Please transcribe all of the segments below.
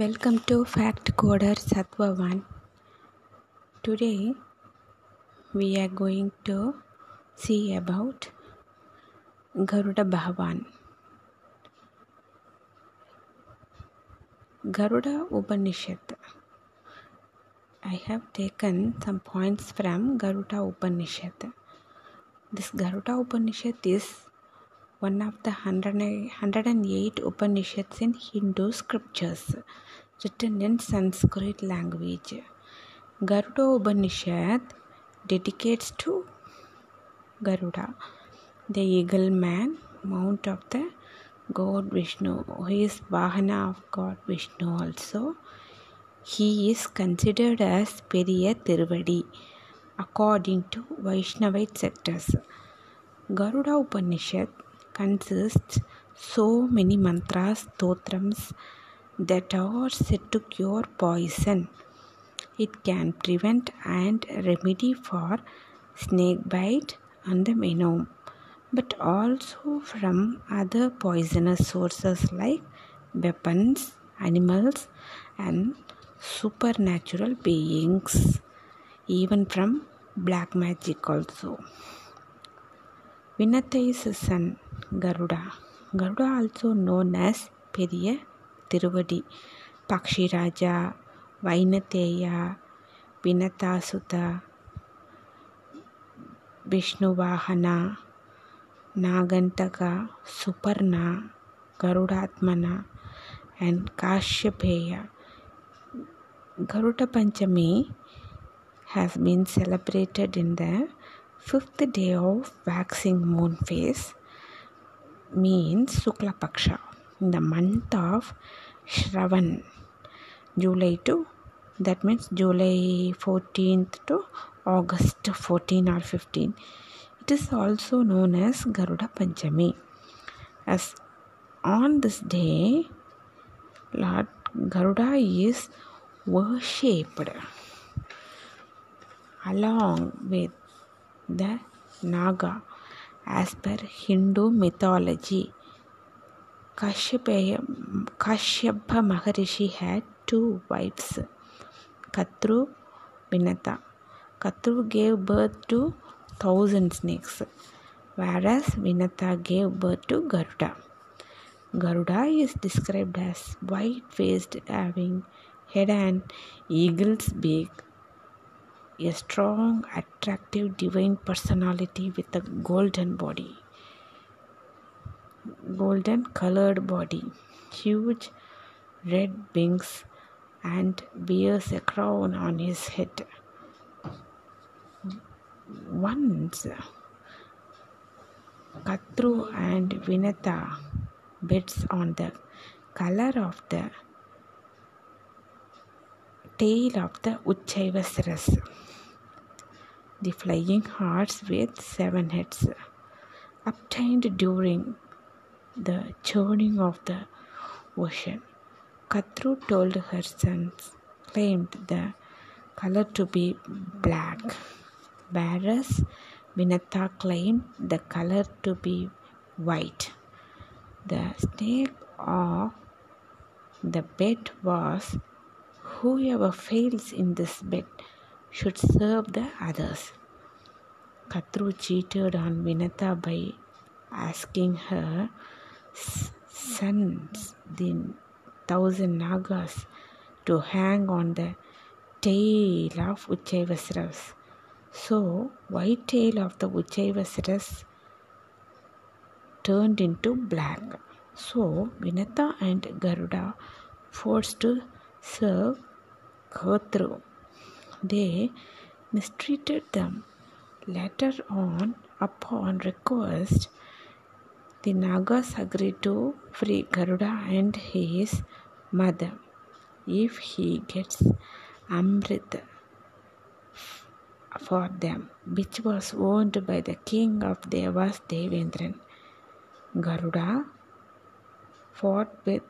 Welcome to Fact Coder Sattva 1. Today we are going to see about Garuda Bhagavan. Garuda Upanishad. I have taken some points from Garuda Upanishad. This Garuda Upanishad is one of the 108 Upanishads in Hindu scriptures written in Sanskrit language. Garuda Upanishad dedicates to Garuda, the eagle man, mount of the God Vishnu, who is Vahana of God Vishnu also. He is considered as Periya Tiruvadi according to Vaishnavite sectors. Garuda Upanishad consists so many mantras, stotrams that are said to cure poison. It can prevent and remedy for snake bite and the venom, but also from other poisonous sources like weapons, animals, and supernatural beings, even from black magic also. Vinata is a son, Known as Periya Tiruvadi, Pakshiraja, Vainateya, Vinatasuta, Vishnuvahana, Nagantaka, Suparna, Garudatmana, and Kashyapeya. Garuda Panchami has been celebrated in the fifth day of waxing moon phase means Sukla Paksha in the month of Shravan, July to that means July 14th to August 14 or 15. It is also known as Garuda Panchami. As on this day, Lord Garuda is worshipped along with the Naga as per Hindu mythology. Kashyapa Maharishi had two wives, Katru, Vinata. Katru gave birth to thousand snakes, whereas Vinata gave birth to Garuda. Garuda is described as white faced, having head and eagle's beak, a strong, attractive, divine personality with a golden body golden colored body, huge red wings, and bears a crown on his head. Once Katru and Vinata bets on the color of the tail of the Uchchaivasras, the flying horse with seven heads, obtained during the churning of the ocean. Katru told her sons, claimed the color to be black, whereas Vinata claimed the color to be white. The snake of the bet was whoever fails in this bet should serve the others. Katru cheated on Vinata by asking her sons, the thousand nagas, to hang on the tail of Uchchaivasras. So, white tail of the Uchchaivasras turned into black. So, Vinata and Garuda forced to serve Katru. They mistreated them. Later on, upon request, the Nagas agreed to free Garuda and his mother if he gets Amrit for them, which was owned by the king of Devas Devendran. Garuda fought with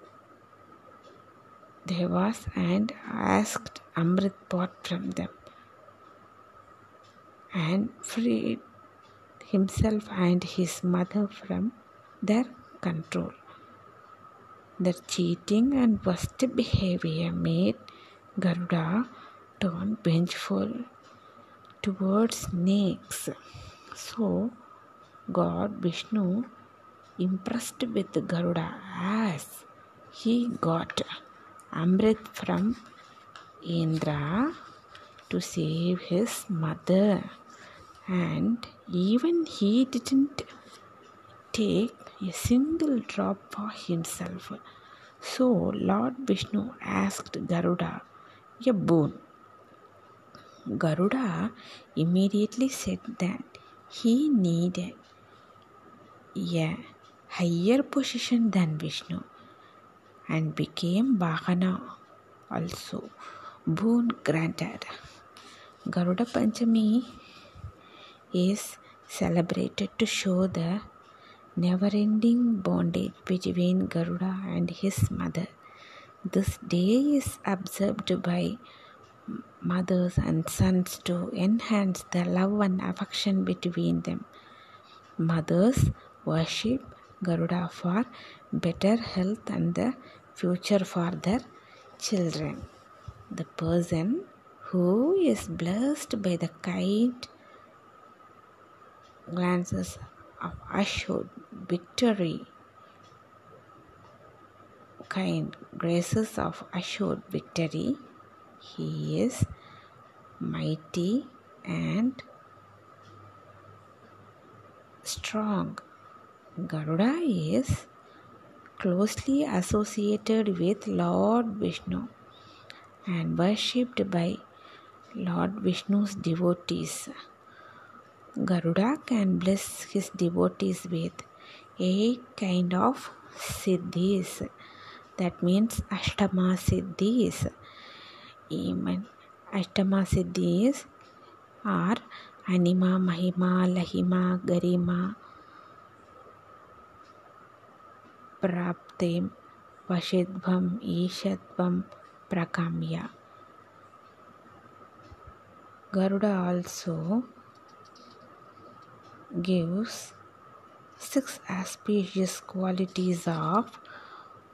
Devas and asked Amrit pot from them and freed himself and his mother from their control. Their cheating and worst behavior made Garuda turn vengeful towards snakes. So, God Vishnu impressed with Garuda as he got Amrit from Indra to save his mother, and even he didn't take a single drop for himself. So Lord Vishnu asked Garuda a boon. Garuda immediately said that he needed a higher position than Vishnu and became Vahana also. Boon granted. Garuda Panchami is celebrated to show the never ending bondage between Garuda and his mother. This day is observed by mothers and sons to enhance the love and affection between them. Mothers worship Garuda for better health and the future for their children. The person who is blessed by the kind glances of assured victory, kind graces of assured victory. He is mighty and strong. Garuda is closely associated with Lord Vishnu and worshipped by Lord Vishnu's devotees. Garuda can bless his devotees with eight kind of siddhis. That means Ashtama siddhis. Even Ashtama siddhis are Anima, Mahima, Lahima, Garima, Praptim, Vashidvam, Ishatvam, Prakamya. Garuda also gives six auspicious qualities of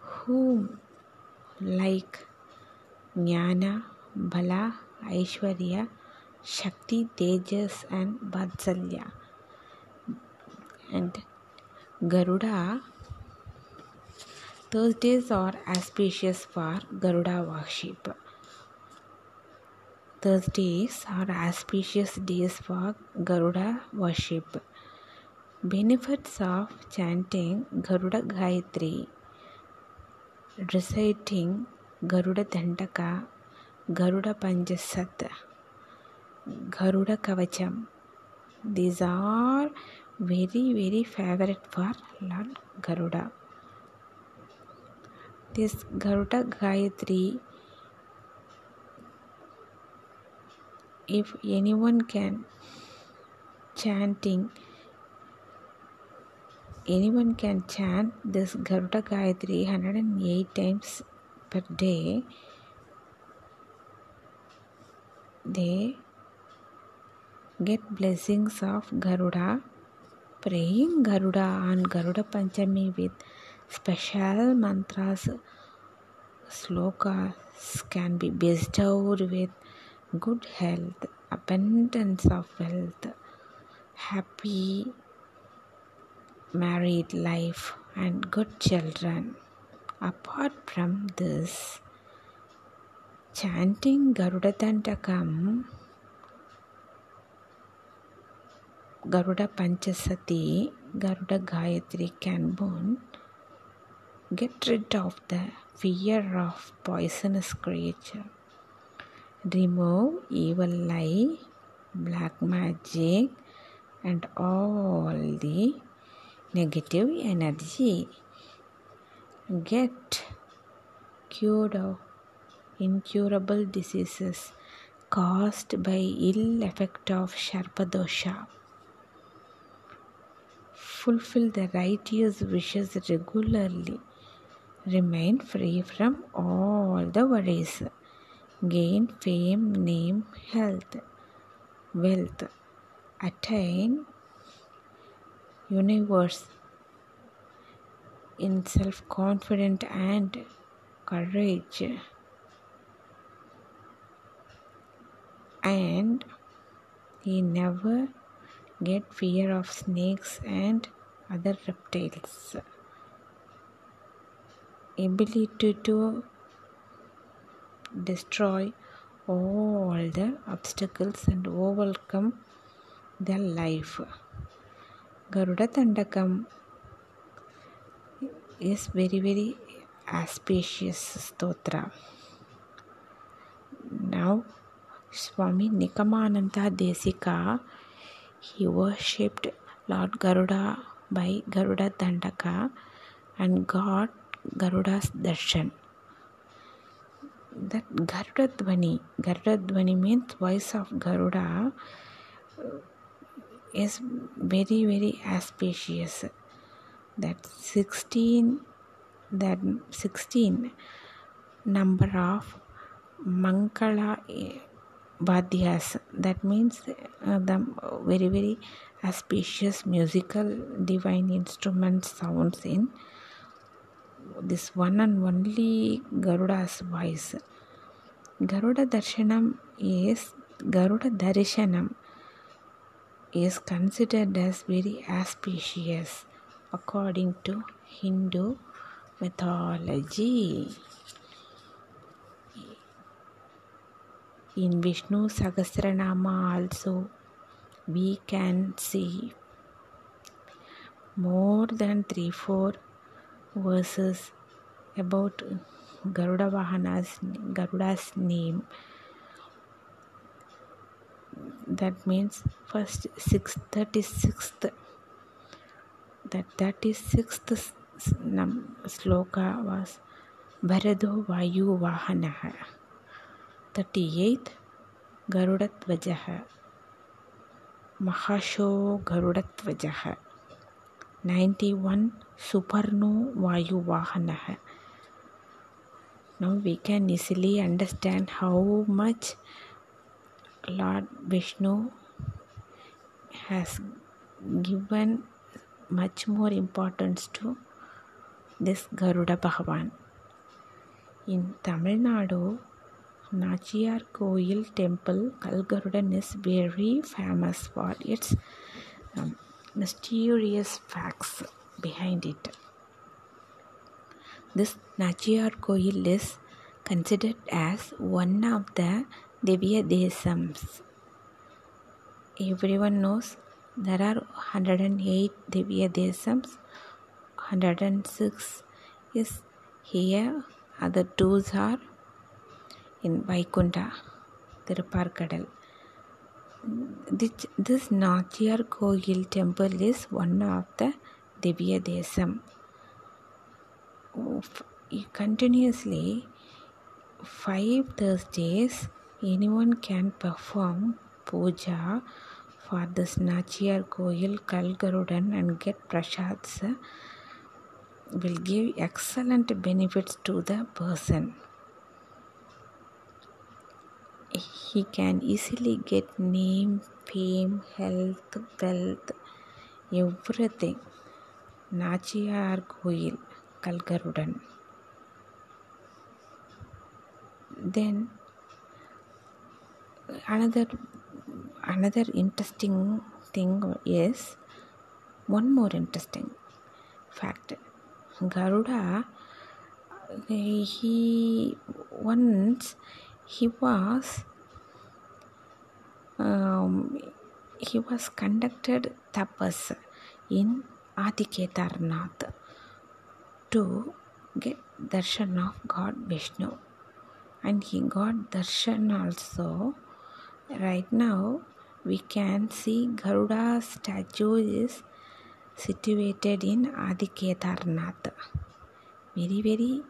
whom like Jnana, Bala, Aishwarya, Shakti, Tejas and Vatsalya. And Garuda Thursdays are auspicious for Garuda worship. Thursdays are auspicious days for Garuda worship. Benefits of chanting Garuda Gayatri, reciting Garuda Dandaka, Garuda Panchasat, Garuda Kavacham. These are very, very favorite for Lord Garuda. This Garuda Gayatri if anyone can chanting anyone can chant this Garuda Gayatri 108 times per day they get blessings of Garuda praying Garuda on Garuda Panchami with special mantras slokas can be bestowed with good health, abundance of wealth, happy married life, and good children. Apart from this, chanting Garuda Dandakam, Garuda Panchasati, Garuda Gayatri can boon get rid of the fear of poisonous creature remove evil eye, black magic, and all the negative energy. Get cured of incurable diseases caused by ill effect of Sharpadosha. Fulfill the righteous wishes regularly. Remain free from all the worries gain fame, name, health, wealth, attain universe, in self confidence and courage. And he never get fear of snakes and other reptiles. Ability to destroy all the obstacles and overcome their life. Garuda Dandakam is very very auspicious stotra. Now Swami Nigamantha Desika he worshipped Lord Garuda by Garuda Dandaka and got Garuda's darshan. That Garuda Dvani, Garuda Dvani means voice of Garuda uh, is very very auspicious. That 16 that 16 number of Mangala eh, Vadhyas that means uh, the uh, very very auspicious musical divine instrument sounds in this one and only Garuda's voice. Garuda Darshanam is Garuda Darshanam is considered as very auspicious according to Hindu mythology. In Vishnu Sahasranama also we can see more than 3 4 verses about Garuda Vahana's Garuda's name. That means first 636th that 36th sloka was Bharado Vayu Vahanaha. 38th Garudatvajaha Mahasho Garudatvajaha 91 Suparno Vayu Vahanaha Now we can easily understand how much Lord Vishnu has given much more importance to this Garuda Bhagavan. In Tamil Nadu, Nachiyar Koil temple Kalgarudan is very famous for its um, mysterious facts behind it. This Nachiyar Koil is considered as one of the Divya Desams. Everyone knows there are 108 Divya Desams, 106 is here, other two are in Vaikunta, Tirupparkadal. This, this Nachiyar Koil temple is one of the Divya Desam. Continuously, five Thursdays, anyone can perform puja for this Nachiyar Koil Kalgarudan and get prasads will give excellent benefits to the person. He can easily get name, fame, health, wealth, everything. Nachiyar Koil, Kalgarudan. Then another another interesting thing is one more interesting fact. Garuda he once he was um, he was conducted tapas in Adikedarnath to get darshan of God Vishnu. And he got darshan also. Right now we can see Garuda statue is situated in Adikedarnath very very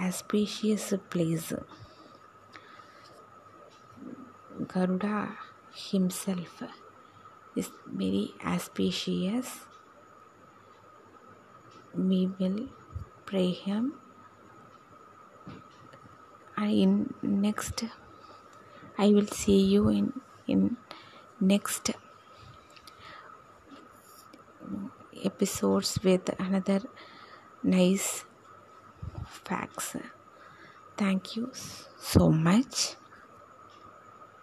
auspicious place Garuda himself is very auspicious. We will pray him. In next I will see you in in next episodes with another nice facts thank you so much